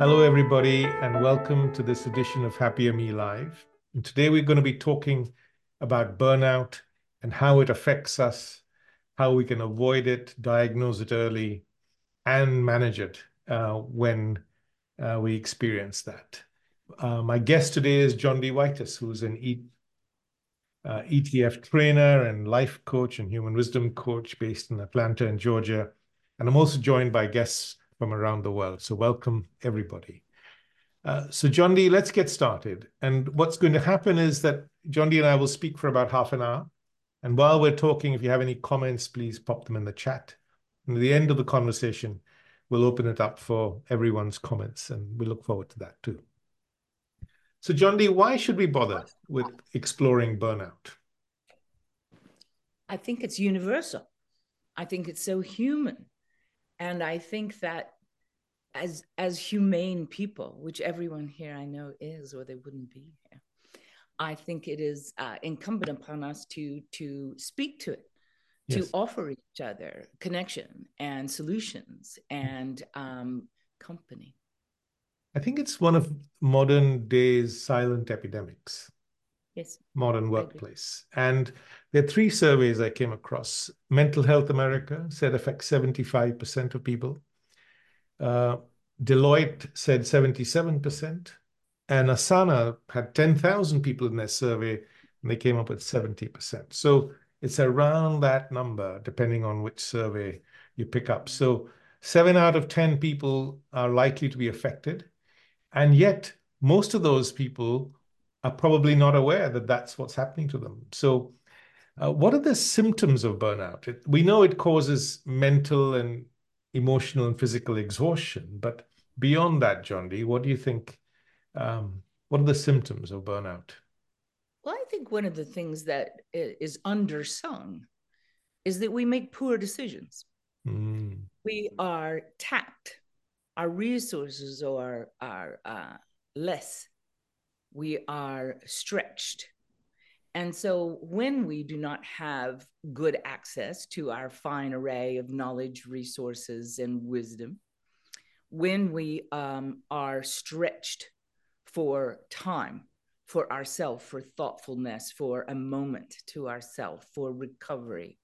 Hello, everybody, and welcome to this edition of HappierMe Live. And today we're going to be talking about burnout and how it affects us, how we can avoid it, diagnose it early, and manage it uh, when uh, we experience that. Uh, my guest today is Jondi Whitis, who's an e uh, ETF trainer and life coach and human wisdom coach based in Atlanta in Georgia. And I'm also joined by guests from around the world. So welcome, everybody. Uh, so Jondi, let's get started. And what's going to happen is that Jondi and I will speak for about half an hour. And while we're talking, if you have any comments, please pop them in the chat. And at the end of the conversation, we'll open it up for everyone's comments. And we look forward to that too. So Jondi, why should we bother with exploring burnout? I think it's universal. I think it's so human. And I think that as as humane people, which everyone here I know is, or they wouldn't be here, I think it is uh, incumbent upon us to to speak to it, yes. to offer each other connection and solutions and um, company. I think it's one of modern days silent epidemics. Yes. Modern workplace. And there are three surveys I came across. Mental Health America said affects 75% of people. Uh, Deloitte said 77%. And Asana had 10,000 people in their survey, and they came up with 70%. So it's around that number, depending on which survey you pick up. So seven out of 10 people are likely to be affected. And yet, most of those people are probably not aware that that's what's happening to them. So, uh, what are the symptoms of burnout? It, we know it causes mental and emotional and physical exhaustion, but beyond that, Jondi, what do you think? Um, what are the symptoms of burnout? Well, I think one of the things that is undersung is that we make poor decisions. Mm. We are tapped our resources are are uh, less. We are stretched. And so, when we do not have good access to our fine array of knowledge, resources, and wisdom, when we um, are stretched for time, for ourself, for thoughtfulness, for a moment to ourself, for recovery,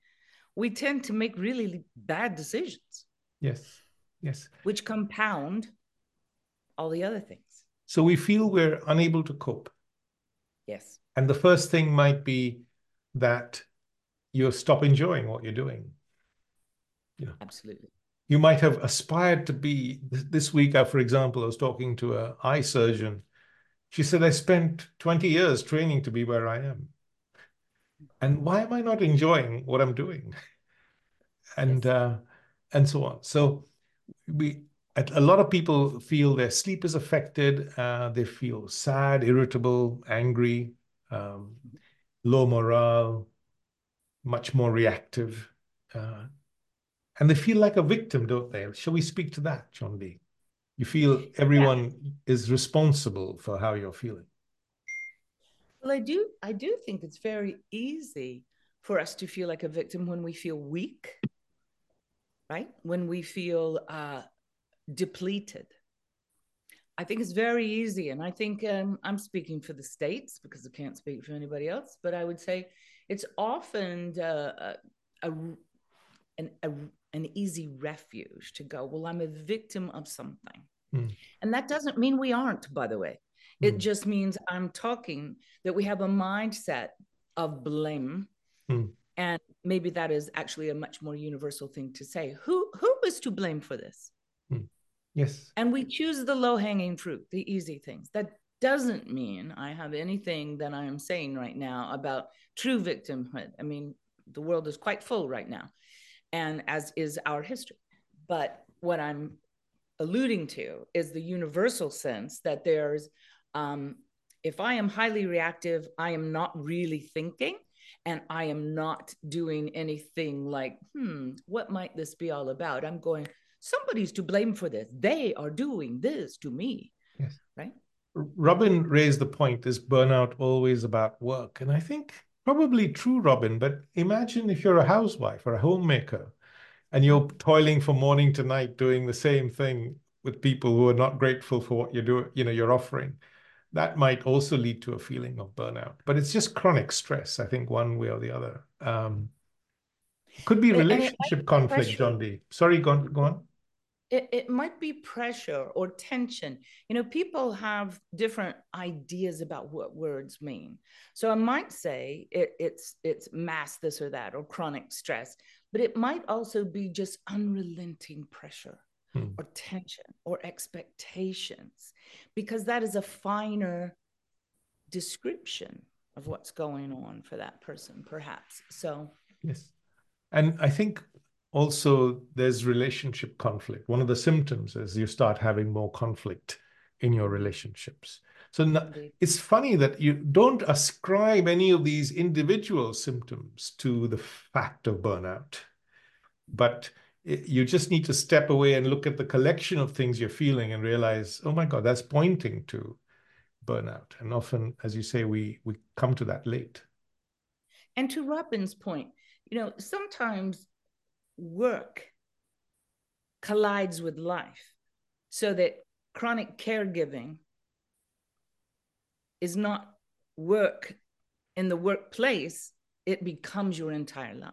we tend to make really bad decisions. Yes. Yes. Which compound all the other things. So we feel we're unable to cope. Yes. And the first thing might be that you stop enjoying what you're doing. Absolutely. You might have aspired to be this week, uh, for example, I was talking to an eye surgeon. She said, I spent 20 years training to be where I am. And why am I not enjoying what I'm doing? And yes. uh, and so on. So we a lot of people feel their sleep is affected. Uh, they feel sad, irritable, angry, um, low morale, much more reactive, uh, and they feel like a victim, don't they? Shall we speak to that, Jondi? You feel everyone yeah. is responsible for how you're feeling. Well, I do. I do think it's very easy for us to feel like a victim when we feel weak right? When we feel uh, depleted. I think it's very easy. And I think um, I'm speaking for the States because I can't speak for anybody else, but I would say it's often uh, a, an, a, an easy refuge to go, well, I'm a victim of something. Mm. And that doesn't mean we aren't, by the way. It mm. just means I'm talking that we have a mindset of blame mm. And maybe that is actually a much more universal thing to say. Who who is to blame for this? Yes. And we choose the low hanging fruit, the easy things. That doesn't mean I have anything that I am saying right now about true victimhood. I mean, the world is quite full right now, and as is our history. But what I'm alluding to is the universal sense that there's, um, if I am highly reactive, I am not really thinking and I am not doing anything like, hmm, what might this be all about? I'm going, somebody's to blame for this. They are doing this to me. Yes. Right. Robin raised the point is burnout always about work? And I think probably true, Robin, but imagine if you're a housewife or a homemaker and you're toiling from morning to night doing the same thing with people who are not grateful for what you're doing, you know, you're offering, that might also lead to a feeling of burnout. But it's just chronic stress, I think, one way or the other. Um, could be relationship conflict, Jondi. Sorry, go on. Go on. It, it might be pressure or tension. You know, people have different ideas about what words mean. So I might say it, it's it's mass this or that or chronic stress, but it might also be just unrelenting pressure hmm. or tension or expectations, because that is a finer description of what's going on for that person, perhaps. So yes. And I think also there's relationship conflict. One of the symptoms is you start having more conflict in your relationships. So it's funny that you don't ascribe any of these individual symptoms to the fact of burnout, but you just need to step away and look at the collection of things you're feeling and realize, oh my God, that's pointing to burnout. And often, as you say, we we come to that late. And to Robin's point, you know, sometimes work collides with life so that chronic caregiving is not work in the workplace, it becomes your entire life.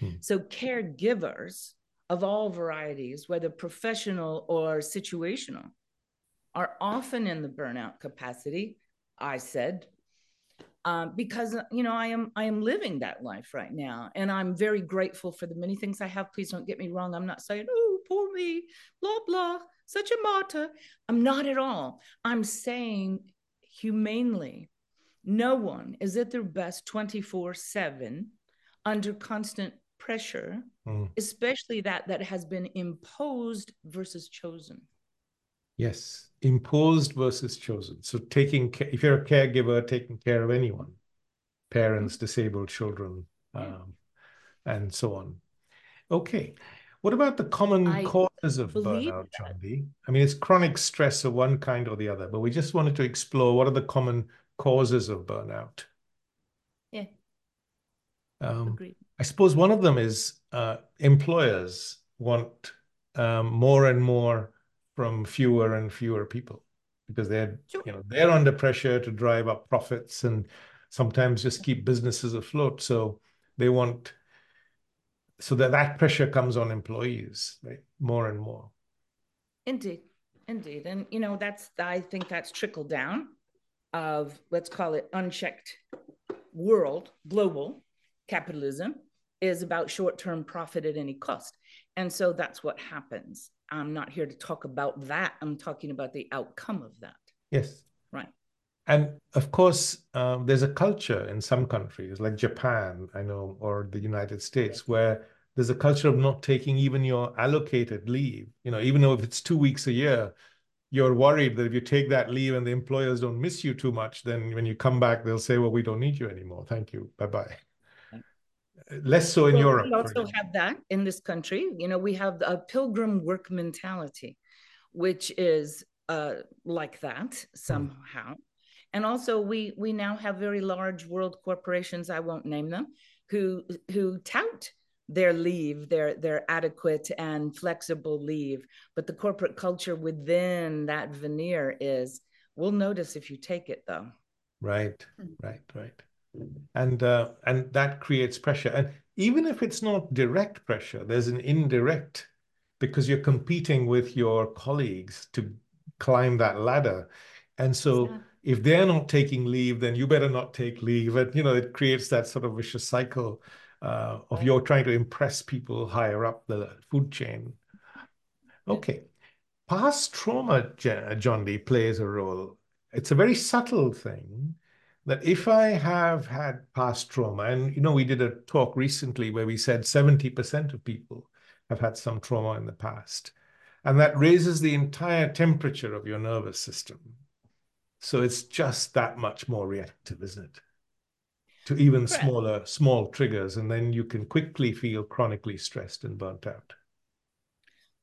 Hmm. So, caregivers of all varieties, whether professional or situational, are often in the burnout capacity. I said um, because uh, you know I am I am living that life right now, and I'm very grateful for the many things I have. Please don't get me wrong. I'm not saying oh poor me, blah blah, such a martyr. I'm not at all. I'm saying humanely, no one is at their best 24 seven under constant pressure, mm. especially that that has been imposed versus chosen. Yes, imposed versus chosen. So taking if you're a caregiver, taking care of anyone, parents, disabled children, um, and so on. Okay. What about the common I causes of burnout? I mean, it's chronic stress of one kind or the other, but we just wanted to explore what are the common causes of burnout. Yeah. Um, Agreed. I suppose one of them is uh, employers want um, more and more from fewer and fewer people because they're sure. you know they're under pressure to drive up profits and sometimes just keep businesses afloat. So they want so that that pressure comes on employees right more and more. Indeed. Indeed. And you know that's i think that's trickle down of let's call it unchecked world global capitalism is about short-term profit at any cost. And so that's what happens I'm not here to talk about that. I'm talking about the outcome of that. Yes. Right. And of course, um, there's a culture in some countries, like Japan, I know, or the United States, yes. where there's a culture of not taking even your allocated leave. You know, even though if it's two weeks a year, you're worried that if you take that leave and the employers don't miss you too much, then when you come back, they'll say, well, we don't need you anymore. Thank you. Bye bye less so in well, Europe. We also have that in this country. You know, we have a pilgrim work mentality, which is uh, like that somehow. Mm. And also, we we now have very large world corporations. I won't name them, who who tout their leave, their their adequate and flexible leave. But the corporate culture within that veneer is, we'll notice if you take it, though. Right, hmm. right, right and uh, and that creates pressure. And even if it's not direct pressure there's an indirect because you're competing with your colleagues to climb that ladder. And so yeah. if they're not taking leave then you better not take leave. And you know it creates that sort of vicious cycle uh, of you're trying to impress people higher up the food chain. Okay. Past trauma Jondi plays a role. It's a very subtle thing that if I have had past trauma, and you know, we did a talk recently where we said 70% of people have had some trauma in the past, and that raises the entire temperature of your nervous system. So it's just that much more reactive, isn't it? To even smaller, small triggers, and then you can quickly feel chronically stressed and burnt out.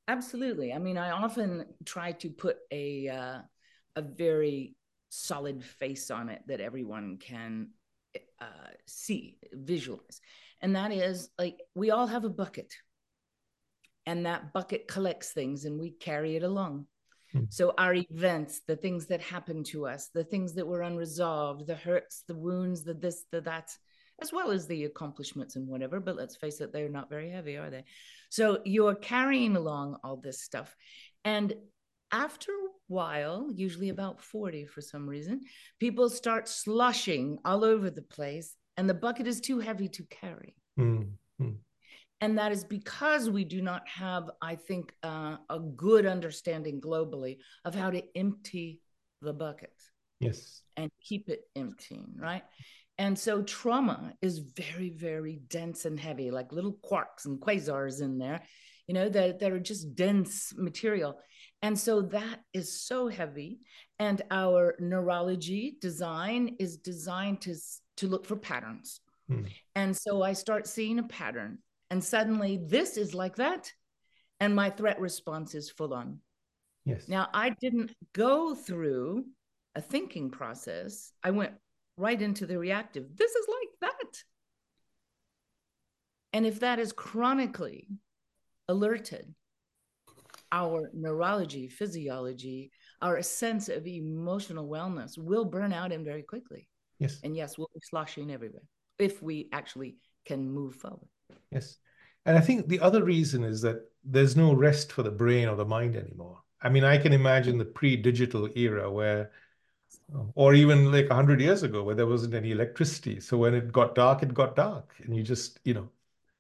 Absolutely. I mean, I often try to put a uh, a very solid face on it that everyone can uh, see, visualize. And that is like we all have a bucket. and that bucket collects things and we carry it along. Hmm. So our events, the things that happen to us, the things that were unresolved, the hurts, the wounds, the this, the that, as well as the accomplishments and whatever. But let's face it, they're not very heavy, are they? So you're carrying along all this stuff. And after a while, usually about 40 for some reason, people start slushing all over the place and the bucket is too heavy to carry. Mm, mm. And that is because we do not have, I think, uh, a good understanding globally of how to empty the bucket Yes. and keep it emptying, right? And so trauma is very, very dense and heavy, like little quarks and quasars in there, you know, that, that are just dense material. And so that is so heavy. And our neurology design is designed to, to look for patterns. Hmm. And so I start seeing a pattern, and suddenly this is like that. And my threat response is full on. Yes. Now, I didn't go through a thinking process. I went right into the reactive. This is like that. And if that is chronically alerted, our neurology, physiology, our sense of emotional wellness will burn out and very quickly. Yes. And yes, we'll be sloshing everywhere if we actually can move forward. Yes. And I think the other reason is that there's no rest for the brain or the mind anymore. I mean, I can imagine the pre-digital era where, um, or even like 100 years ago, where there wasn't any electricity. So when it got dark, it got dark. And you just, you know,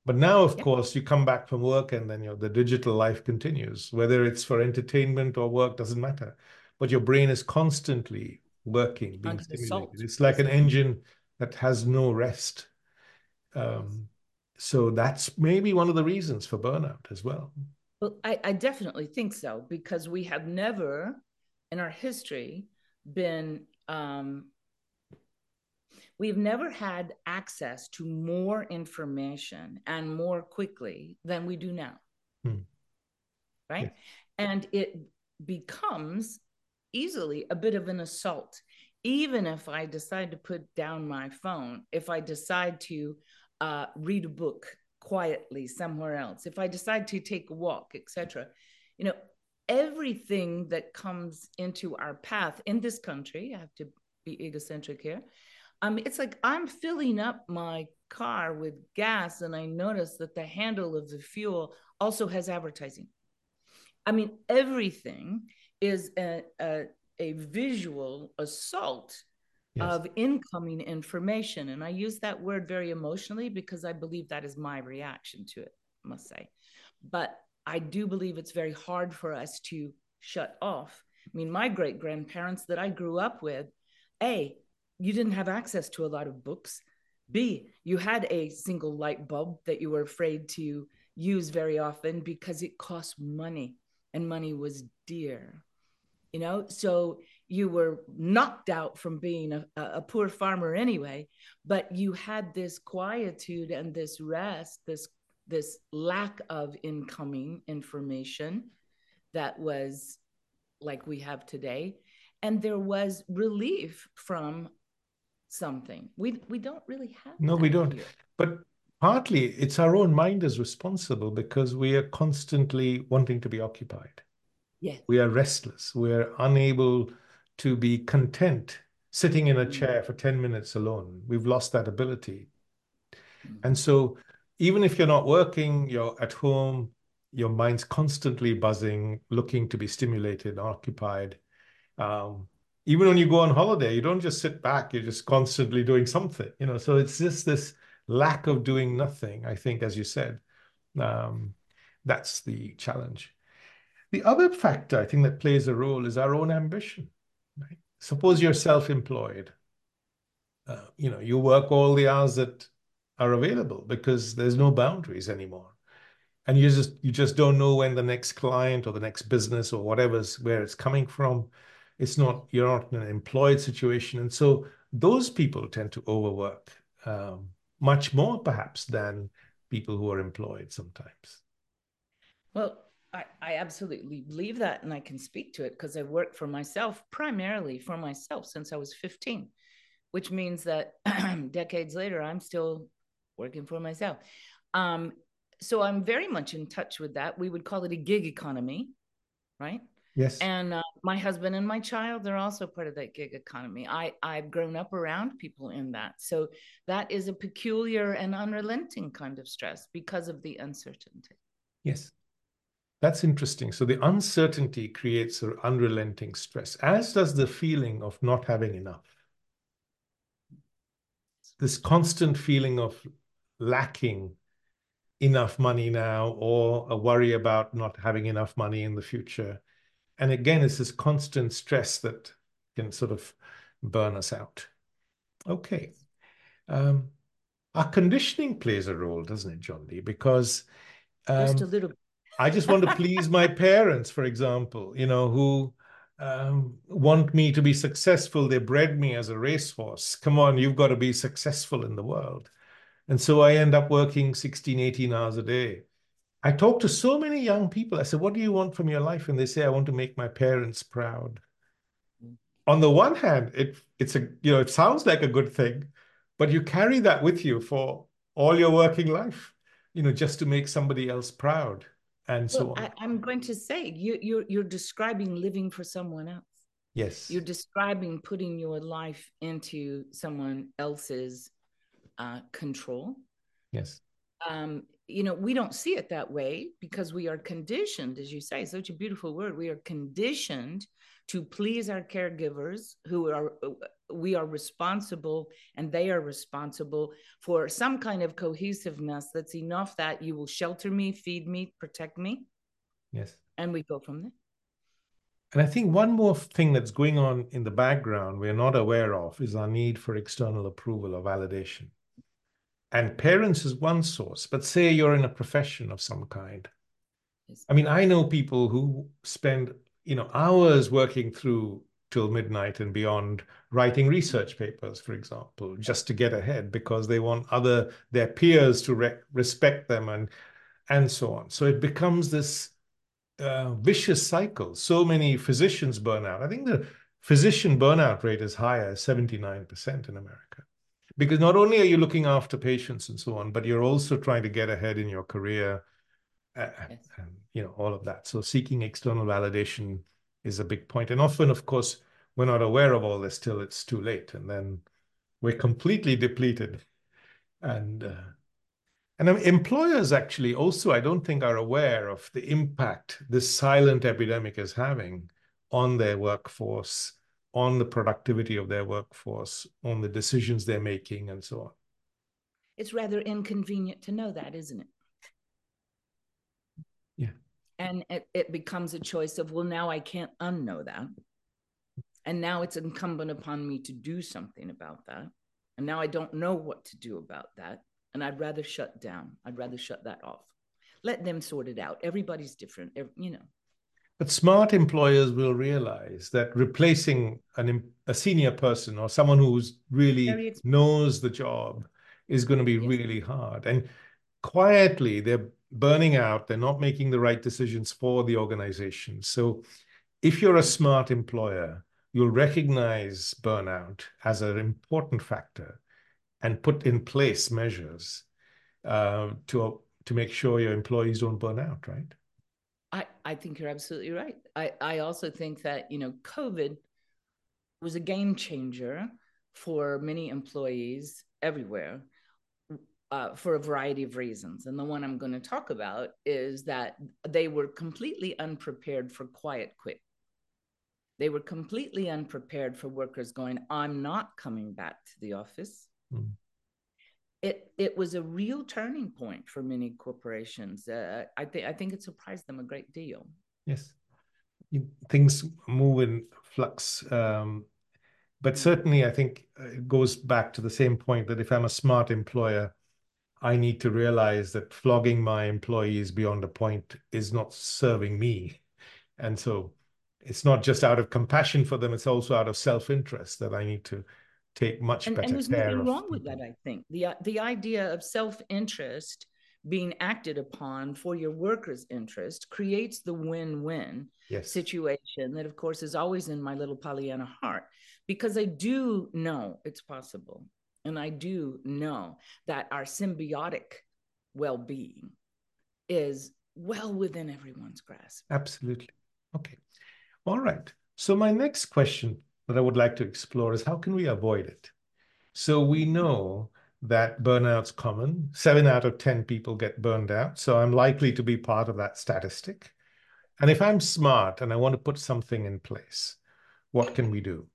but now, of Yep. course, you come back from work and then, you know, the digital life continues, whether it's for entertainment or work, doesn't matter. But your brain is constantly working, being Under stimulated. It's like an engine that has no rest. Um, so that's maybe one of the reasons for burnout as well. Well, I, I definitely think so because we have never in our history been, um, we've never had access to more information and more quickly than we do now. Hmm. Right. Yes. And it becomes easily a bit of an assault. Even if I decide to put down my phone, if I decide to uh, read a book quietly somewhere else, if I decide to take a walk, etc., you know, everything that comes into our path in this country, I have to be egocentric here. Um, it's like I'm filling up my car with gas, and I notice that the handle of the fuel also has advertising. I mean, everything is a, a, a visual assault Yes. of incoming information. And I use that word very emotionally because I believe that is my reaction to it, I must say. But I do believe it's very hard for us to shut off. I mean, my great grandparents that I grew up with, A, you didn't have access to a lot of books. B, you had a single light bulb that you were afraid to use very often because it cost money and money was dear. You know, so you were knocked out from being a, a poor farmer anyway, but you had this quietude and this rest, this this lack of incoming information that was like we have today. And there was relief from something. We we don't really have No, we don't. here. But partly it's our own mind is responsible because we are constantly wanting to be occupied. Yes. We are restless. We're unable to be content sitting in a Mm. chair for 10 minutes alone. We've lost that ability. Mm. And so even if you're not working, you're at home, your mind's constantly buzzing, looking to be stimulated, occupied. Um, even when you go on holiday, you don't just sit back, you're just constantly doing something, you know. So it's just this lack of doing nothing, I think, as you said. Um, that's the challenge. The other factor I think that plays a role is our own ambition. Right? Suppose you're self-employed. Uh, you know, you work all the hours that are available because there's no boundaries anymore. And you just you just don't know when the next client or the next business or whatever's where it's coming from. It's not you're not in an employed situation, and so those people tend to overwork um, much more perhaps than people who are employed sometimes. Well, I, I absolutely believe that, and I can speak to it because I've worked for myself, primarily for myself since I was 15, which means that decades later, I'm still working for myself. Um, so I'm very much in touch with that. We would call it a gig economy, right? Yes. And my husband and my child, they're also part of that gig economy. I, I've grown up around people in that. So that is a peculiar and unrelenting kind of stress because of the uncertainty. Yes. That's interesting. So the uncertainty creates an unrelenting stress, as does the feeling of not having enough. This constant feeling of lacking enough money now or a worry about not having enough money in the future and again, it's this constant stress that can sort of burn us out. Okay. Um, our conditioning plays a role, doesn't it, Jondi? Because um, just a little. I just want to please my parents, for example, you know, who um, want me to be successful. They bred me as a racehorse. Come on, you've got to be successful in the world. And so I end up working 16, 18 hours a day. I talk to so many young people. I said, What do you want from your life? And they say, I want to make my parents proud. Mm. On the one hand, it it's a you know, it sounds like a good thing, but you carry that with you for all your working life, you know, just to make somebody else proud and so on. I, am going to say you you're you're describing living for someone else. Yes. You're describing putting your life into someone else's uh, control. Yes. Um, you know, we don't see it that way because we are conditioned, as you say, such a beautiful word. We are conditioned to please our caregivers who are we are responsible and they are responsible for some kind of cohesiveness that's enough that you will shelter me feed me protect me. Yes. And we go from there. And i think one more thing that's going on in the background we're not aware of is our need for external approval or validation and parents is one source but say you're in a profession of some kind. I mean i know people who spend you know hours working through till midnight and beyond writing research papers for example just to get ahead because they want other their peers to re- respect them and and so on. So it becomes this uh, vicious cycle. So many physicians burn out. I think the physician burnout rate is higher 79% in america because not only are you looking after patients and so on, but you're also trying to get ahead in your career, uh, yes. and you know all of that. So seeking external validation is a big point, and often, of course, we're not aware of all this till it's too late, and then we're completely depleted. And uh, and employers actually also, I don't think, are aware of the impact this silent epidemic is having on their workforce on the productivity of their workforce, on the decisions they're making, and so on. It's rather inconvenient to know that, isn't it? Yeah. And it, it becomes a choice of, well, now I can't unknow that. And now it's incumbent upon me to do something about that. And now I don't know what to do about that. And I'd rather shut down. I'd rather shut that off. Let them sort it out. Everybody's different, you know. But smart employers will realize that replacing an, a senior person or someone who's really knows the job is going to be yes. really hard. And quietly, they're burning out. They're not making the right decisions for the organization. So if you're a smart employer, you'll recognize burnout as an important factor and put in place measures uh, to, to make sure your employees don't burn out, right? I, I think you're absolutely right. I, I also think that, you know, COVID was a game changer for many employees everywhere uh, for a variety of reasons. And the one I'm going to talk about is that they were completely unprepared for quiet quit. They were completely unprepared for workers going, I'm not coming back to the office. Mm it it was a real turning point for many corporations. Uh, I think I think it surprised them a great deal. Yes, things move in flux, um, but certainly I think it goes back to the same point that if I'm a smart employer, I need to realize that flogging my employees beyond a point is not serving me, and so it's not just out of compassion for them; it's also out of self-interest that I need to take much and, better and there's nothing wrong with that i think the uh, the idea of self-interest being acted upon for your workers interest creates the win-win yes. situation that of course is always in my little pollyanna heart because i do know it's possible and i do know that our symbiotic well-being is well within everyone's grasp. Absolutely. Okay. All right. So, my next question that I would like to explore is how can we avoid it? So, we know that burnout's common. Seven out of 10 people get burned out. So, I'm likely to be part of that statistic. And if I'm smart and I want to put something in place, what can we do?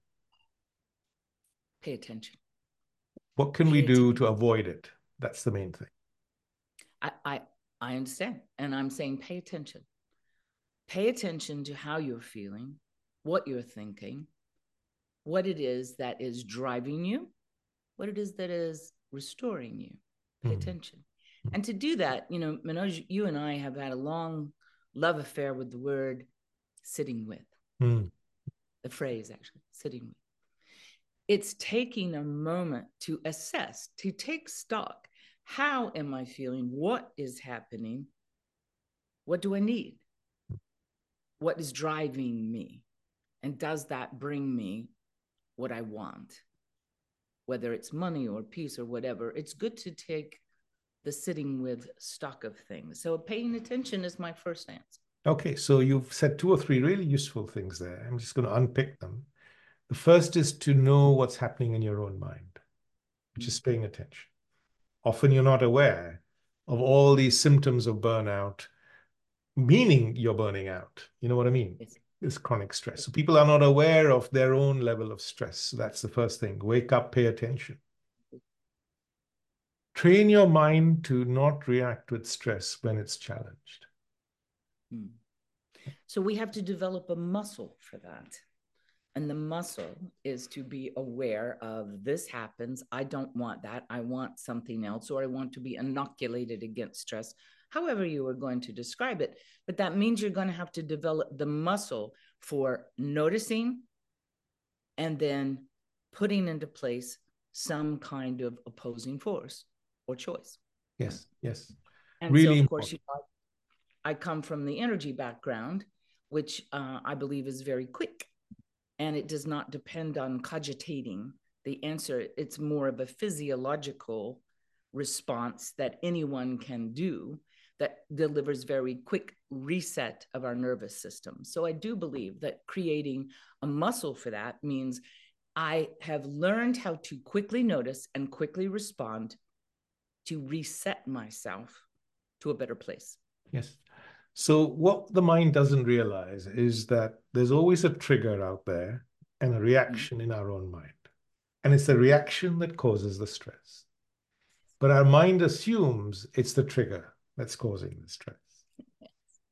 Pay attention. What can Pay we do to avoid it? That's the main thing. I, I I understand. And I'm saying pay attention. Pay attention to how you're feeling, what you're thinking, what it is that is driving you, what it is that is restoring you. Pay mm. attention. And to do that, you know, Manoj, you and I have had a long love affair with the word sitting with, mm. the phrase actually, sitting with. It's taking a moment to assess, to take stock how am I feeling? What is happening? What do I need? What is driving me? And does that bring me what I want? Whether it's money or peace or whatever, it's good to take the sitting with stock of things. So paying attention is my first answer. Okay, so you've said two or three really useful things there. I'm just going to unpick them. The first is to know what's happening in your own mind, which mm-hmm. paying attention often you're not aware of all these symptoms of burnout, meaning you're burning out. You know what I mean? It's, it's chronic stress. So people are not aware of their own level of stress. So that's the first thing. Wake up, pay attention. Train your mind to not react with stress when it's challenged. Hmm. So we have to develop a muscle for that. And the muscle is to be aware of this happens. I don't want that. I want something else, or I want to be inoculated against stress, however you are going to describe it. But that means you're going to have to develop the muscle for noticing and then putting into place some kind of opposing force or choice. Yes, yes. And really so, of course, you know, I come from the energy background, which uh, I believe is very quick and it does not depend on cogitating the answer it's more of a physiological response that anyone can do that delivers very quick reset of our nervous system so i do believe that creating a muscle for that means i have learned how to quickly notice and quickly respond to reset myself to a better place yes so, what the mind doesn't realize is that there's always a trigger out there and a reaction in our own mind. And it's the reaction that causes the stress. But our mind assumes it's the trigger that's causing the stress.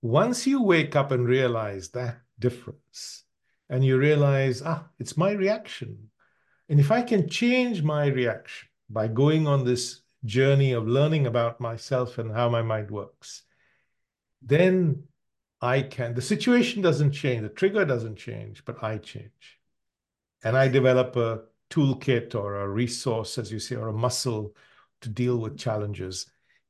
Once you wake up and realize that difference, and you realize, ah, it's my reaction. And if I can change my reaction by going on this journey of learning about myself and how my mind works, then I can, the situation doesn't change, the trigger doesn't change, but I change. And I develop a toolkit or a resource, as you say, or a muscle to deal with challenges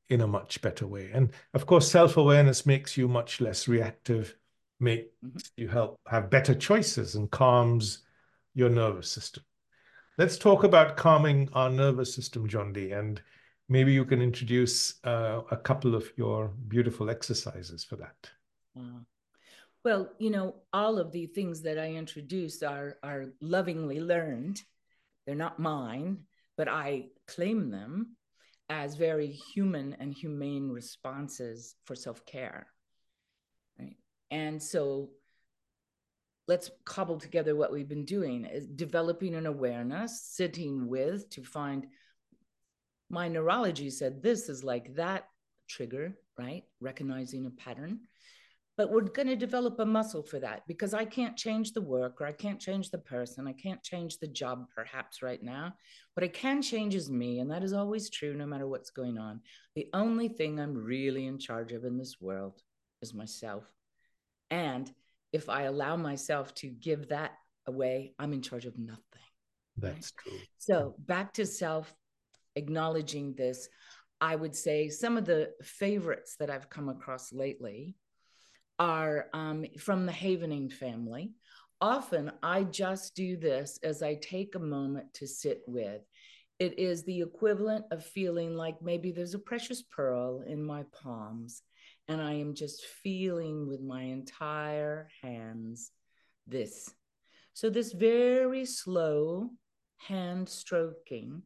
in a much better way. And of course, self-awareness makes you much less reactive, makes mm-hmm. you help have better choices and calms your nervous system. Let's talk about calming our nervous system, Jondi. And maybe you can introduce uh, a couple of your beautiful exercises for that. Uh, well, you know, all of the things that I introduced are are lovingly learned. They're not mine, but I claim them as very human and humane responses for self-care. Right? And so let's cobble together what we've been doing is developing an awareness, sitting with to find my neurology said this is like that trigger, right? Recognizing a pattern. But we're going to develop a muscle for that because I can't change the work or I can't change the person. I can't change the job perhaps right now. What I can change is me. And that is always true no matter what's going on. The only thing I'm really in charge of in this world is myself. And if I allow myself to give that away, I'm in charge of nothing. That's right? true. So back to self acknowledging this, I would say some of the favorites that I've come across lately are um, from the Havening family. Often I just do this as I take a moment to sit with. It is the equivalent of feeling like maybe there's a precious pearl in my palms and I am just feeling with my entire hands this. So, this very slow hand stroking,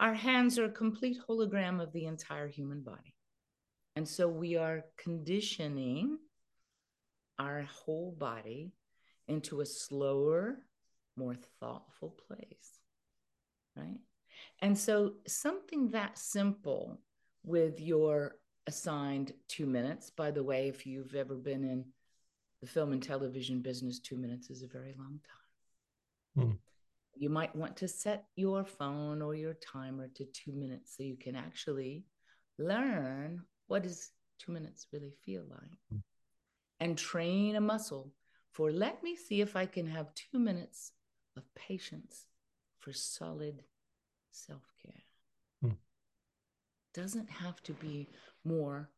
our hands are a complete hologram of the entire human body. And so, we are conditioning our whole body into a slower, more thoughtful place. Right. And so, something that simple with your assigned two minutes. By the way, if you've ever been in the film and television business, two minutes is a very long time. Hmm. You might want to set your phone or your timer to two minutes so you can actually learn what does two minutes really feel like hmm. And train a muscle for let me see if I can have two minutes of patience for solid self care. Hmm. Doesn't have to be more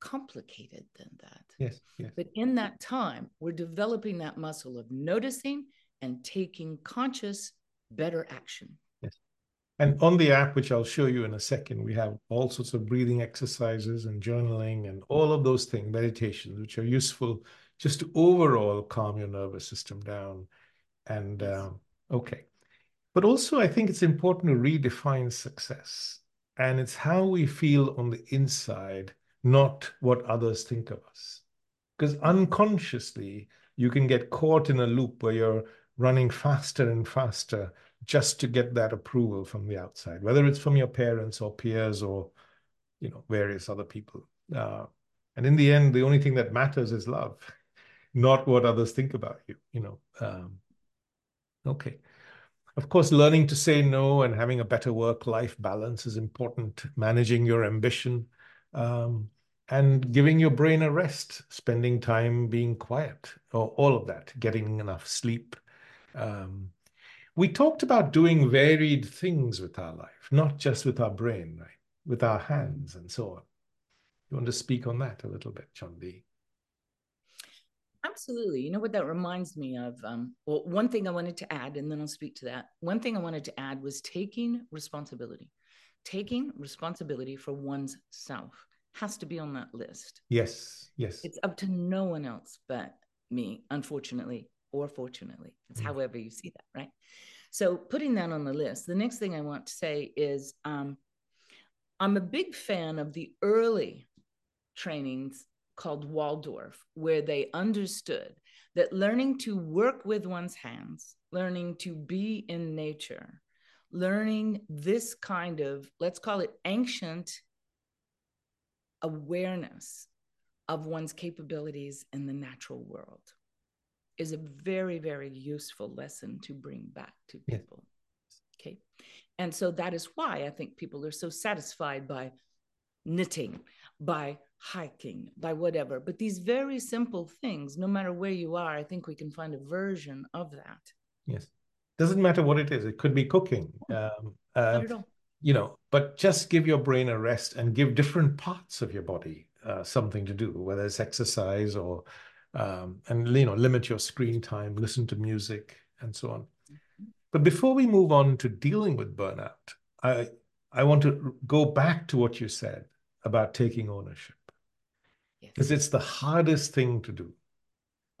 complicated than that. Yes, yes. But in that time, we're developing that muscle of noticing and taking conscious, better action. And on the app, which I'll show you in a second, we have all sorts of breathing exercises and journaling and all of those things, meditations, which are useful just to overall calm your nervous system down. And um, okay. But also, I think it's important to redefine success. And it's how we feel on the inside, not what others think of us. Because unconsciously, you can get caught in a loop where you're running faster and faster just to get that approval from the outside, whether it's from your parents or peers or you know various other people. Uh, and in the end, the only thing that matters is love, not what others think about you. You know. Um, okay. Of course, learning to say no and having a better work-life balance is important. Managing your ambition um, and giving your brain a rest, spending time being quiet, or all of that, getting enough sleep. Um, we talked about doing varied things with our life, not just with our brain, right? With our hands and so on. You want to speak on that a little bit, Jondi? Absolutely. You know what that reminds me of? Um, well, one thing I wanted to add, and then I'll speak to that. One thing I wanted to add was taking responsibility. Taking responsibility for one's self has to be on that list. Yes, yes. It's up to no one else but me, unfortunately, or fortunately. It's mm. however you see that, right? So putting that on the list, the next thing I want to say is um, I'm a big fan of the early trainings called Waldorf, where they understood that learning to work with one's hands, learning to be in nature, learning this kind of, let's call it ancient awareness of one's capabilities in the natural world is a very, very useful lesson to bring back to people. Yeah. Okay. And so that is why I think people are so satisfied by knitting, by hiking, by whatever. But these very simple things, no matter where you are, I think we can find a version of that. Yes. Doesn't matter what it is. It could be cooking. Um, uh, you know, but just give your brain a rest and give different parts of your body uh, something to do, whether it's exercise or, um, and, you know, limit your screen time, listen to music and so on. Mm-hmm. But before we move on to dealing with burnout, I, I want to go back to what you said about taking ownership because it's the hardest thing to do.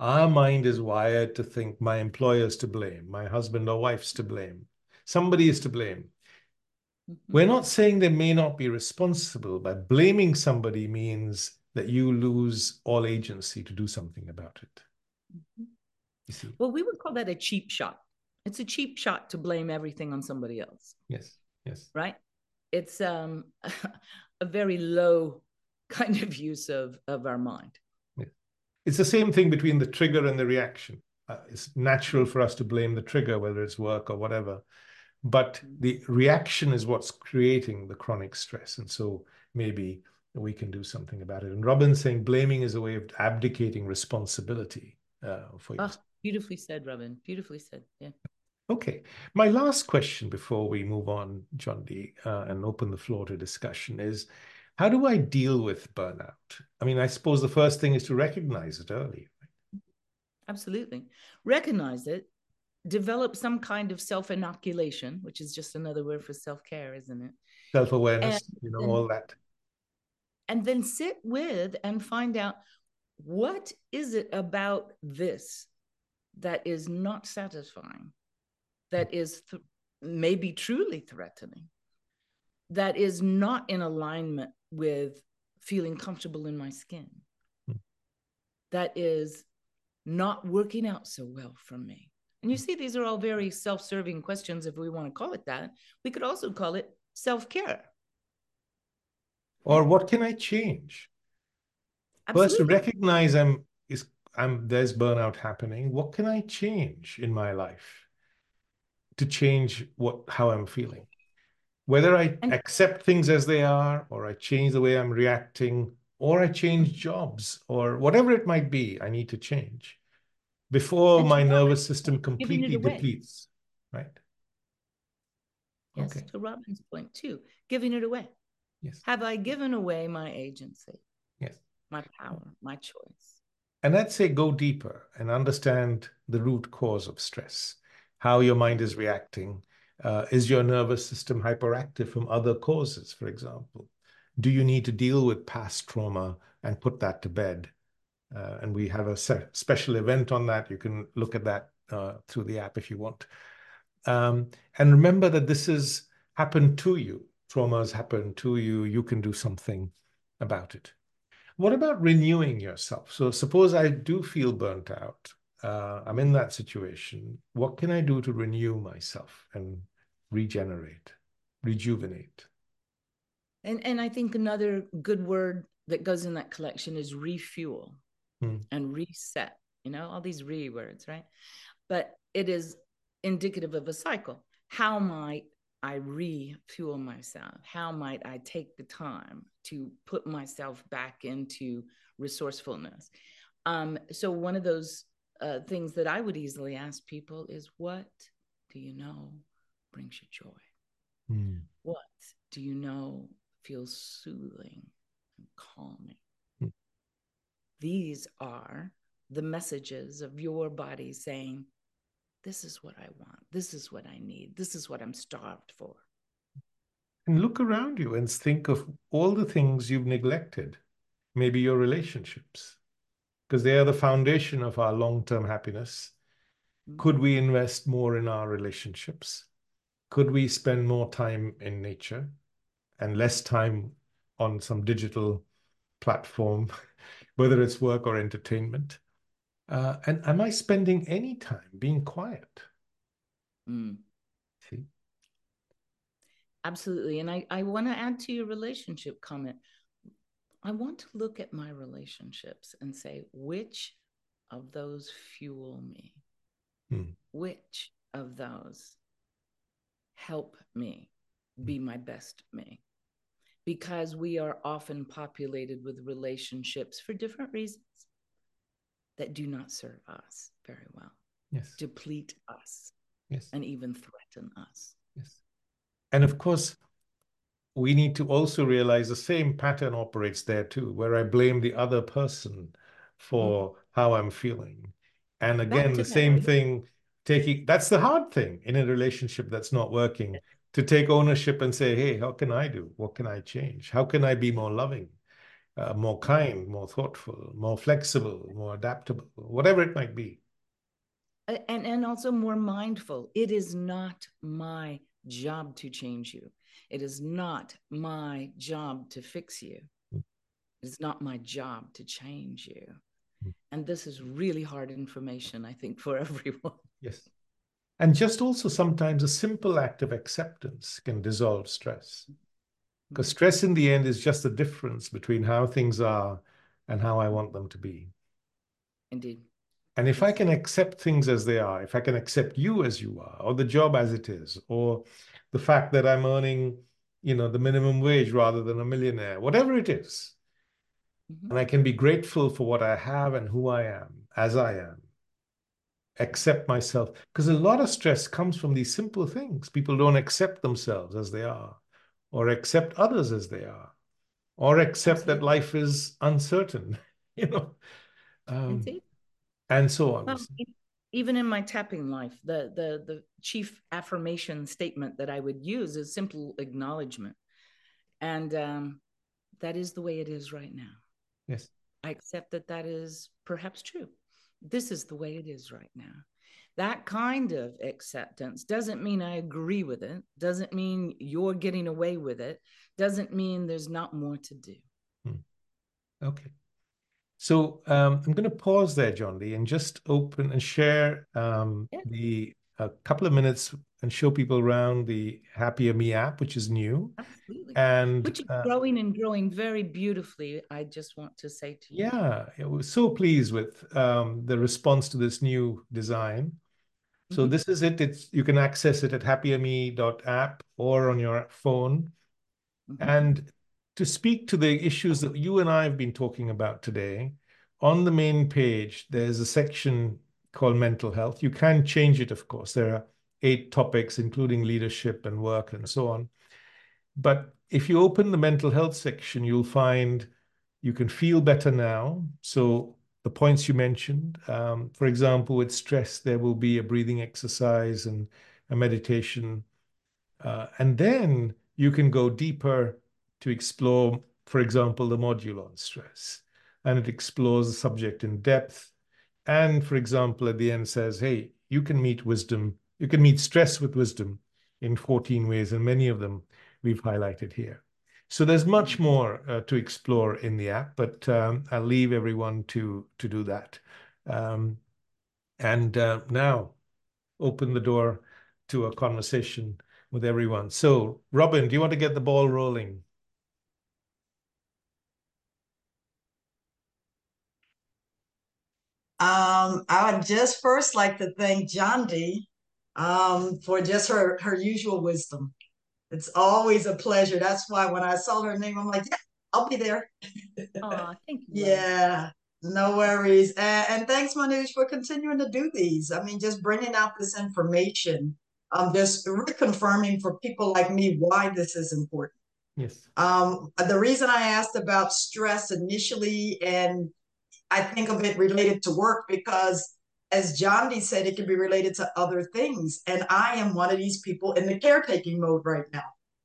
Our mind is wired to think my employer's to blame, my husband or wife's to blame, somebody is to blame. Mm-hmm. We're not saying they may not be responsible, but blaming somebody means that you lose all agency to do something about it. Mm-hmm. You see? Well, we would call that a cheap shot. It's a cheap shot to blame everything on somebody else. Yes. Yes. Right? It's um a very low kind of use of, of our mind. Yeah. It's the same thing between the trigger and the reaction. Uh, it's natural for us to blame the trigger, whether it's work or whatever. But the reaction is what's creating the chronic stress. And so maybe we can do something about it. And Robin's saying blaming is a way of abdicating responsibility uh, for oh, Beautifully said, Robin. Beautifully said. Yeah. Okay. My last question before we move on, Jondi, uh, and open the floor to discussion is how do I deal with burnout? I mean, I suppose the first thing is to recognize it early. Absolutely. Recognize it, develop some kind of self inoculation, which is just another word for self care, isn't it? Self awareness, you know, all that. And then sit with and find out what is it about this that is not satisfying, that is th- maybe truly threatening, that is not in alignment with feeling comfortable in my skin, hmm. that is not working out so well for me. And you hmm. see, these are all very self serving questions, if we want to call it that. We could also call it self care. Or what can I change? Absolutely. First, recognize I'm is I'm there's burnout happening. What can I change in my life to change what how I'm feeling? Whether I and, accept things as they are, or I change the way I'm reacting, or I change jobs, or whatever it might be, I need to change before my nervous system completely depletes. Right. Yes, okay. to Robin's point too, giving it away. Yes. Have I given away my agency? Yes. My power, my choice. And I'd say go deeper and understand the root cause of stress, how your mind is reacting. Uh, is your nervous system hyperactive from other causes, for example? Do you need to deal with past trauma and put that to bed? Uh, and we have a special event on that. You can look at that uh, through the app if you want. Um, and remember that this has happened to you. Traumas happen to you. You can do something about it. What about renewing yourself? So suppose I do feel burnt out. Uh, I'm in that situation. What can I do to renew myself and regenerate, rejuvenate? And and I think another good word that goes in that collection is refuel hmm. and reset. You know, all these re words, right? But it is indicative of a cycle. How might I refuel myself? How might I take the time to put myself back into resourcefulness? Um, so, one of those uh, things that I would easily ask people is what do you know brings you joy? Mm. What do you know feels soothing and calming? Mm. These are the messages of your body saying, this is what I want. This is what I need. This is what I'm starved for. And look around you and think of all the things you've neglected. Maybe your relationships, because they are the foundation of our long term happiness. Mm-hmm. Could we invest more in our relationships? Could we spend more time in nature and less time on some digital platform, whether it's work or entertainment? Uh, and am I spending any time being quiet? Mm. See? Absolutely. And I, I want to add to your relationship comment. I want to look at my relationships and say, which of those fuel me? Hmm. Which of those help me be my best me? Because we are often populated with relationships for different reasons that do not serve us very well. Yes. Deplete us. Yes. And even threaten us. Yes. And of course, we need to also realize the same pattern operates there too, where I blame the other person for mm-hmm. how I'm feeling. And again, the same thing, taking that's the hard thing in a relationship that's not working to take ownership and say, hey, how can I do? What can I change? How can I be more loving? Uh, more kind, more thoughtful, more flexible, more adaptable, whatever it might be. And, and also more mindful. It is not my job to change you. It is not my job to fix you. Mm. It is not my job to change you. Mm. And this is really hard information, I think, for everyone. Yes. And just also sometimes a simple act of acceptance can dissolve stress. Because stress in the end is just the difference between how things are and how I want them to be. Indeed. And if I can accept things as they are, if I can accept you as you are, or the job as it is, or the fact that I'm earning, you know, the minimum wage rather than a millionaire, whatever it is, mm-hmm. and I can be grateful for what I have and who I am as I am, accept myself. Because a lot of stress comes from these simple things. People don't accept themselves as they are or accept others as they are, or accept that life is uncertain, you know, um, and so on. Well, even in my tapping life, the the the chief affirmation statement that I would use is simple acknowledgement, and um, that is the way it is right now. Yes. I accept that that is perhaps true. This is the way it is right now. That kind of acceptance doesn't mean I agree with it, doesn't mean you're getting away with it, doesn't mean there's not more to do. Hmm. Okay. So um, I'm going to pause there, Jondi, and just open and share um, yeah. the a couple of minutes and show people around the HappierMe app, which is new. Absolutely. And which is uh, growing and growing very beautifully. I just want to say to you. Yeah, was so pleased with um, the response to this new design. So mm-hmm. this is it. It's you can access it at happierme.app or on your phone. Mm-hmm. And to speak to the issues that you and I have been talking about today, on the main page, there's a section called mental health. You can change it, of course. There are eight topics, including leadership and work and so on. But if you open the mental health section, you'll find you can feel better now. So the points you mentioned. Um, for example, with stress, there will be a breathing exercise and a meditation. Uh, and then you can go deeper to explore, for example, the module on stress. And it explores the subject in depth. And for example, at the end says, hey, you can meet wisdom, you can meet stress with wisdom in 14 ways, and many of them we've highlighted here. So there's much more uh, to explore in the app, but um, I'll leave everyone to to do that. Um, and uh, now, open the door to a conversation with everyone. So, Robin, do you want to get the ball rolling? Um, I would just first like to thank Jondi um, for just her her usual wisdom. It's always a pleasure. That's why when I saw her name, I'm like, yeah, I'll be there. Oh, thank you. yeah, no worries. And, and, thanks, Manoj, for continuing to do these. I mean, just bringing out this information, um, just reconfirming for people like me why this is important. Yes. Um, the reason I asked about stress initially, and I think of it related to work because as Jondi said, it can be related to other things. And I am one of these people in the caretaking mode right now.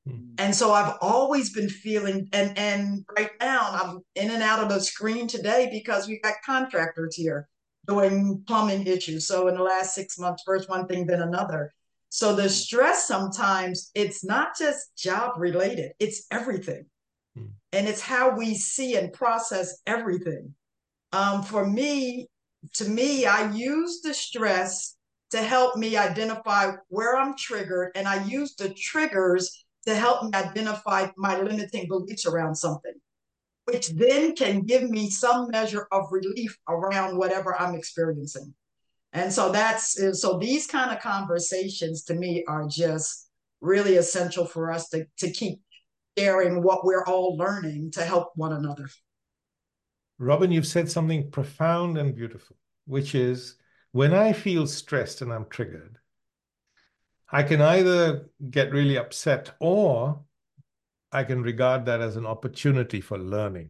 Mm-hmm. And so I've always been feeling, and and right now I'm in and out of the screen today because we've got contractors here doing plumbing issues. So in the last six months, first one thing, then another. So the stress sometimes it's not just job related, it's everything. Mm-hmm. And it's how we see and process everything. Um, for me, to me, I use the stress to help me identify where I'm triggered, and I use the triggers to help me identify my limiting beliefs around something, which then can give me some measure of relief around whatever I'm experiencing. And so that's so these kind of conversations to me are just really essential for us to, to keep sharing what we're all learning to help one another. Robin, you've said something profound and beautiful, which is when I feel stressed and I'm triggered, I can either get really upset or I can regard that as an opportunity for learning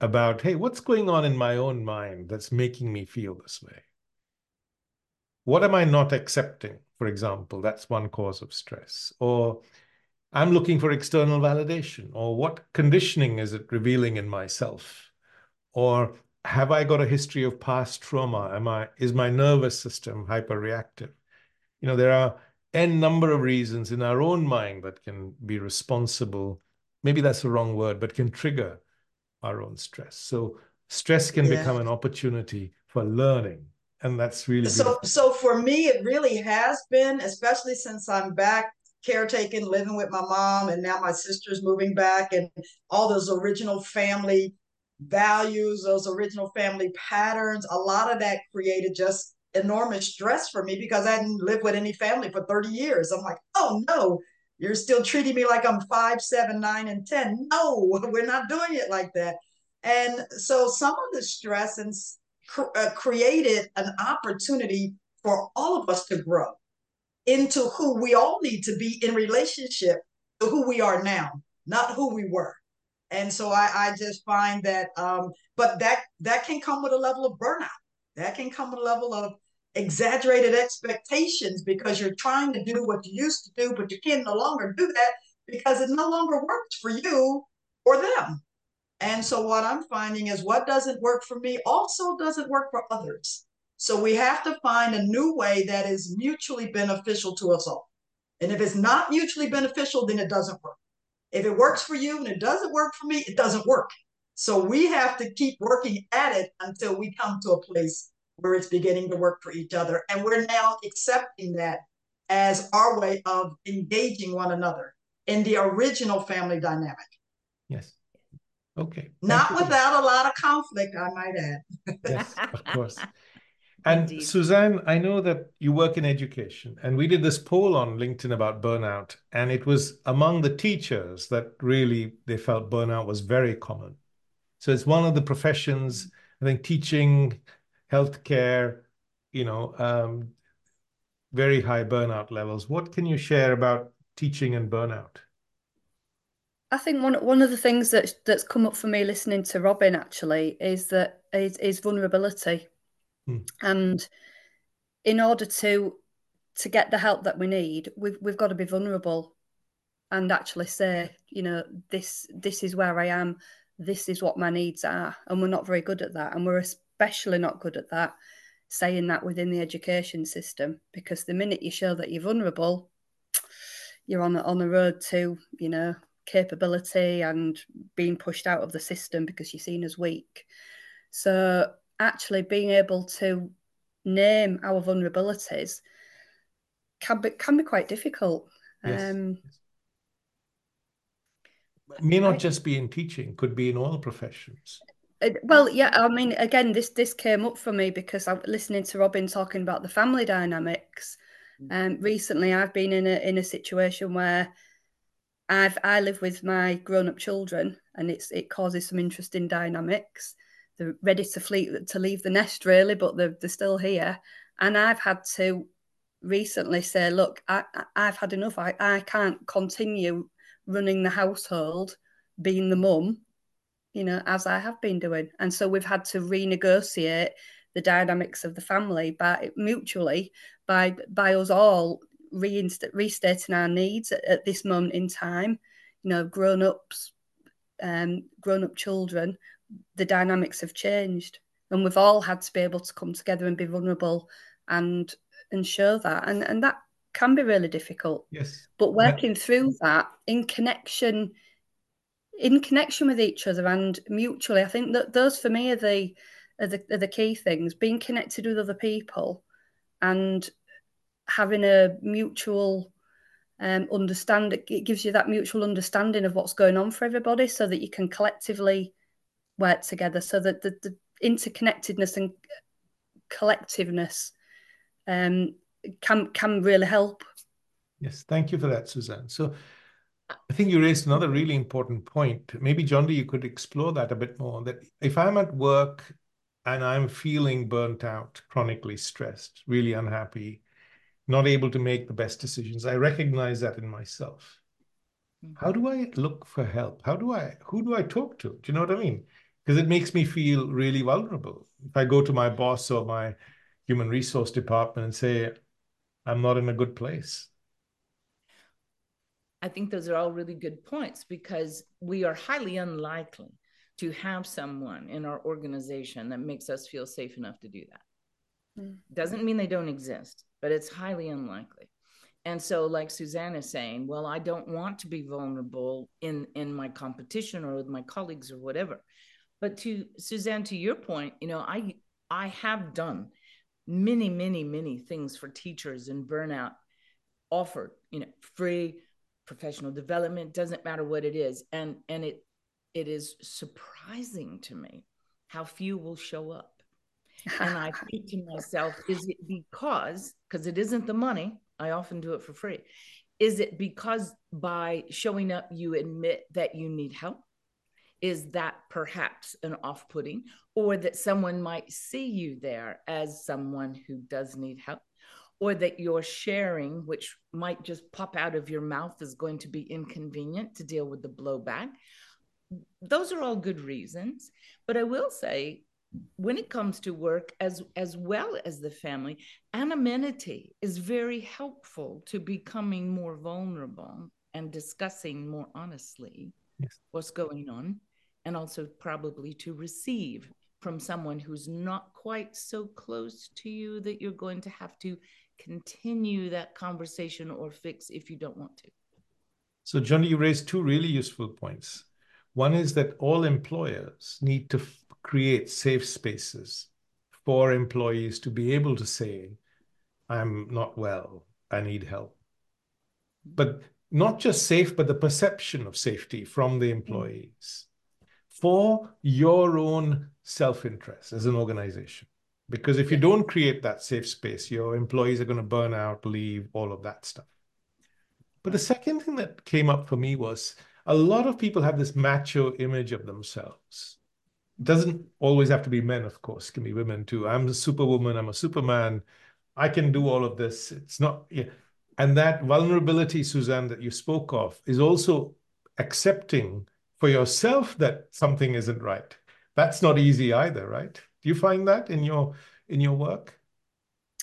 about, hey, what's going on in my own mind that's making me feel this way? What am I not accepting? For example, that's one cause of stress. Or I'm looking for external validation, or what conditioning is it revealing in myself? Or have I got a history of past trauma? Am I is my nervous system hyperreactive? You know, there are n number of reasons in our own mind that can be responsible. Maybe that's the wrong word, but can trigger our own stress. So stress can yeah. become an opportunity for learning and that's really so beautiful. so for me it really has been especially since i'm back caretaking, living with my mom, and now my sister's moving back, and all those original family values, those original family patterns, a lot of that created just enormous stress for me because I hadn't lived with any family for 30 years. I'm like, oh no, you're still treating me like I'm five, seven, nine, and 10. No, we're not doing it like that. And so some of the stress and uh, created an opportunity for all of us to grow into who we all need to be in relationship to who we are now, not who we were. And so I, I just find that, um, but that that can come with a level of burnout. That can come with a level of exaggerated expectations because you're trying to do what you used to do, but you can no longer do that because it no longer works for you or them. And so what I'm finding is what doesn't work for me also doesn't work for others. So we have to find a new way that is mutually beneficial to us all. And if it's not mutually beneficial, then it doesn't work. If it works for you and it doesn't work for me, it doesn't work. So we have to keep working at it until we come to a place where it's beginning to work for each other. And we're now accepting that as our way of engaging one another in the original family dynamic. Yes. Okay. Not without a lot of conflict, I might add. yes, of course. And Indeed. Suzanne, I know that you work in education, and we did this poll on LinkedIn about burnout, and it was among the teachers that really they felt burnout was very common. So it's one of the professions, I think, teaching, healthcare, you know, um, very high burnout levels. What can you share about teaching and burnout? I think one one of the things that that's come up for me listening to Robin actually is that is, is vulnerability, hmm. and in order to to get the help that we need, we've we've got to be vulnerable, and actually say, you know, this this is where I am, this is what my needs are, and we're not very good at that, and we're especially not good at that saying that within the education system because the minute you show that you're vulnerable, you're on on the road to you know capability and being pushed out of the system because you're seen as weak. So actually being able to name our vulnerabilities can be can be quite difficult. Yes. Um, may not just be in teaching, could be in all professions. Uh, well, yeah, I mean, again, this this came up for me because I'm listening to Robin talking about the family dynamics. Um, recently, I've been in a in a situation where I've I live with my grown up children, and it's it causes some interesting dynamics. They're ready to flee to leave the nest, really, but they're they're still here, and I've had to recently say, look, I I've had enough. I I can't continue running the household, being the mum you know, as I have been doing. And so we've had to renegotiate the dynamics of the family by mutually by by us all reinst- restating our needs at, at, this moment in time. You know, grown ups, um, grown up children, the dynamics have changed, and we've all had to be able to come together and be vulnerable and and show that, and and that can be really difficult. Yes, but working through that in connection in connection with each other and mutually. I think that those for me are the are the, are the key things. Being connected with other people and having a mutual um, understand it gives you that mutual understanding of what's going on for everybody so that you can collectively work together so that the, the interconnectedness and collectiveness um, can can really help yes thank you for that suzanne so I think you raised another really important point. Maybe, John, you could explore that a bit more. That if I'm at work and I'm feeling burnt out, chronically stressed, really unhappy, not able to make the best decisions, I recognize that in myself. How do I look for help? How do I, who do I talk to? Do you know what I mean? Because it makes me feel really vulnerable. If I go to my boss or my human resource department and say, I'm not in a good place, I think those are all really good points because we are highly unlikely to have someone in our organization that makes us feel safe enough to do that. Mm. Doesn't mean they don't exist, but it's highly unlikely. And so, like Suzanne is saying, well, I don't want to be vulnerable in in my competition or with my colleagues or whatever. But to Suzanne, to your point, you know, I I have done many, many, many things for teachers in burnout, offered, you know, free professional development doesn't matter what it is. And and it it is surprising to me how few will show up. And i think to myself is it because because it isn't the money i often do it for free is it because by showing up you admit that you need help is that perhaps an off putting or that someone might see you there as someone who does need help or that you're sharing, which might just pop out of your mouth, is going to be inconvenient to deal with the blowback. Those are all good reasons. But I will say, when it comes to work as as well as the family anonymity is very helpful to becoming more vulnerable and discussing more honestly yes. what's going on and also probably to receive from someone who's not quite so close to you that you're going to have to continue that conversation or fix if you don't want to. So, Jondi, you raised two really useful points. One is that all employers need to create safe spaces for employees to be able to say, I'm not well, I need help. But not just safe, but the perception of safety from the mm. employees for your own self interest as an organization. Because if you don't create that safe space, your employees are going to burn out, leave, all of that stuff. But the second thing that came up for me was a lot of people have this macho image of themselves. It doesn't always have to be men, of course, it can be women too. I'm a superwoman, I'm a superman, I can do all of this. It's not, yeah. And that vulnerability, Suzanne, that you spoke of, is also accepting for yourself that something isn't right. That's not easy either, right? Do you find that in your in your work?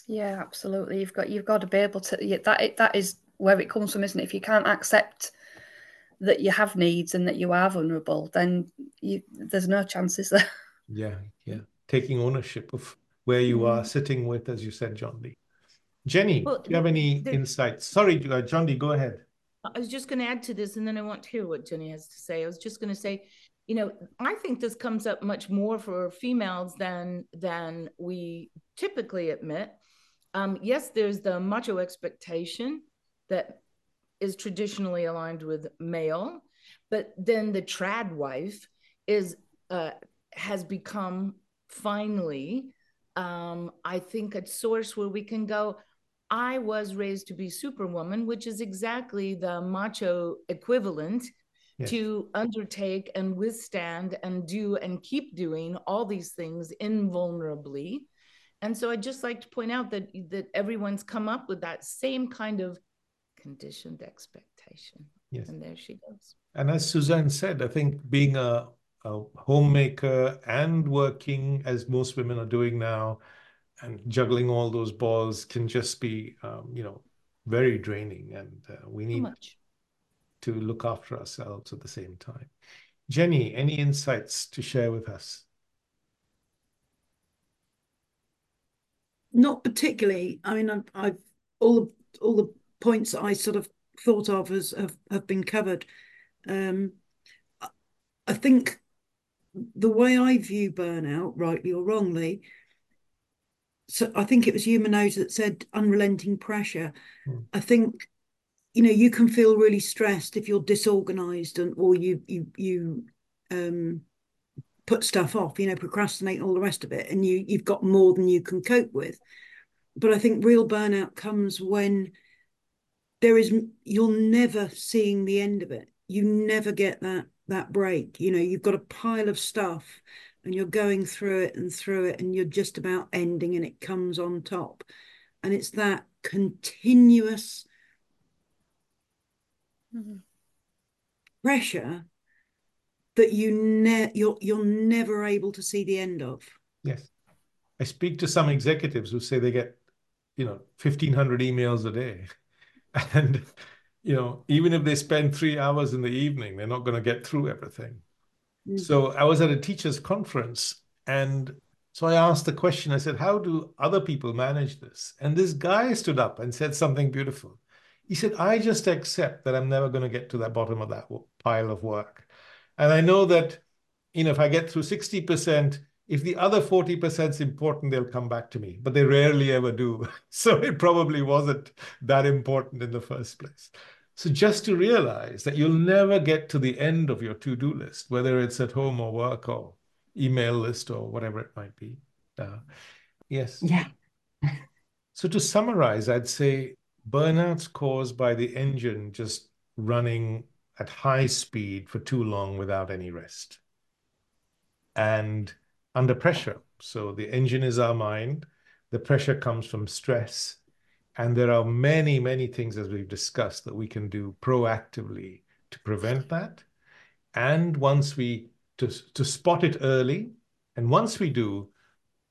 Yeah, absolutely. You've got you've got to be able to yeah, that that is where it comes from, isn't it? If you can't accept that you have needs and that you are vulnerable, then you, there's no chances there. Yeah, yeah. Taking ownership of where you are sitting with, as you said, Jondi. Jenny, well, do you have any the, insights? Sorry, uh, Jondi, go ahead. I was just going to add to this, and then I want to hear what Jenny has to say. I was just going to say, you know, I think this comes up much more for females than than we typically admit. Um, yes, there's the macho expectation that is traditionally aligned with male, but then the trad wife is uh, has become finally, um, I think, a source where we can go. I was raised to be superwoman, which is exactly the macho equivalent yes. to undertake and withstand and do and keep doing all these things invulnerably. And so I'd just like to point out that that everyone's come up with that same kind of conditioned expectation. Yes. And there she goes. And as Suzanne said, I think being a, a homemaker and working as most women are doing now and juggling all those balls can just be, um, you know, very draining. And uh, we need to look after ourselves at the same time. Jenny, any insights to share with us? Not particularly. I mean, I've, I've all the all the points I sort of thought of as have, have been covered. Um, I think the way I view burnout, rightly or wrongly, so I think it was you, Manoj, that said unrelenting pressure. Mm. I think you know you can feel really stressed if you're disorganized and or you you you um put stuff off you know procrastinate all the rest of it and you you've got more than you can cope with but i think real burnout comes when there is you're never seeing the end of it you never get that that break you know you've got a pile of stuff and you're going through it and through it and you're just about ending and it comes on top. And it's that continuous mm-hmm. pressure that you ne- you're you're never able to see the end of. Yes. I speak to some executives who say they get you know 1500 emails a day. And you know even if they spend three hours in the evening they're not going to get through everything mm. so i was at a teachers conference and so i asked the question i said how do other people manage this and this guy stood up and said something beautiful he said i just accept that i'm never going to get to the bottom of that pile of work and i know that you know if i get through 60% if the other 40% is important, they'll come back to me, but they rarely ever do. So it probably wasn't that important in the first place. So just to realize that you'll never get to the end of your to-do list, whether it's at home or work or email list or whatever it might be. Uh, yes. Yeah. so to summarize, I'd say burnout's caused by the engine just running at high speed for too long without any rest. And under pressure. So the engine is our mind. The pressure comes from stress. And there are many, many things, as we've discussed, that we can do proactively to prevent that. And once we, to, to spot it early, and once we do,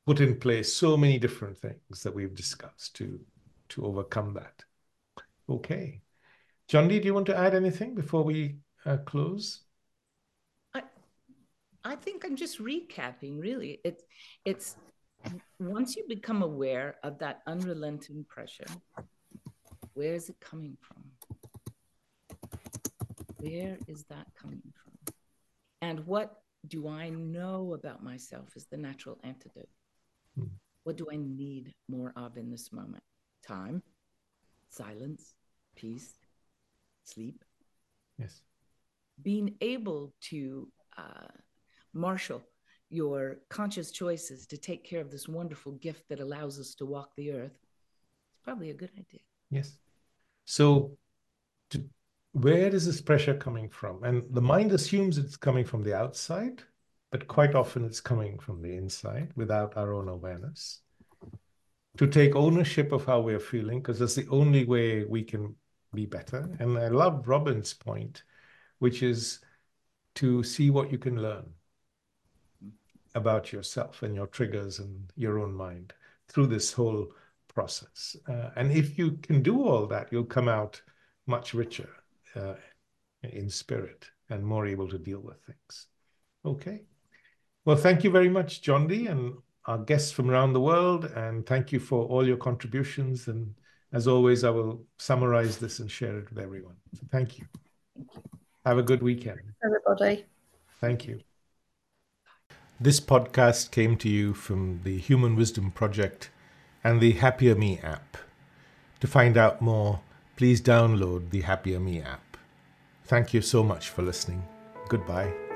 put in place so many different things that we've discussed to, to overcome that. Okay. Jondi, do you want to add anything before we uh, close? I I think I'm just recapping. Really, it's it's once you become aware of that unrelenting pressure, where is it coming from? Where is that coming from? And what do I know about myself is the natural antidote. Hmm. What do I need more of in this moment? Time, silence, peace, sleep. Yes. Being able to uh, marshal your conscious choices to take care of this wonderful gift that allows us to walk the earth, it's probably a good idea. Yes. So, to, where is this pressure coming from? And the mind assumes it's coming from the outside, but quite often it's coming from the inside without our own awareness. To take ownership of how we're feeling, because that's the only way we can be better. And I love Robin's point, which is to see what you can learn about yourself and your triggers and your own mind through this whole process. Uh, and if you can do all that, you'll come out much richer uh, in spirit and more able to deal with things. Okay. Well, thank you very much, Jondi, and our guests from around the world. And thank you for all your contributions. And as always, I will summarize this and share it with everyone. So thank you. Thank you. Have a good weekend. Everybody. Thank you. This podcast came to you from the Human Wisdom Project and the HappierMe app. To find out more, please download the HappierMe app. Thank you so much for listening. Goodbye.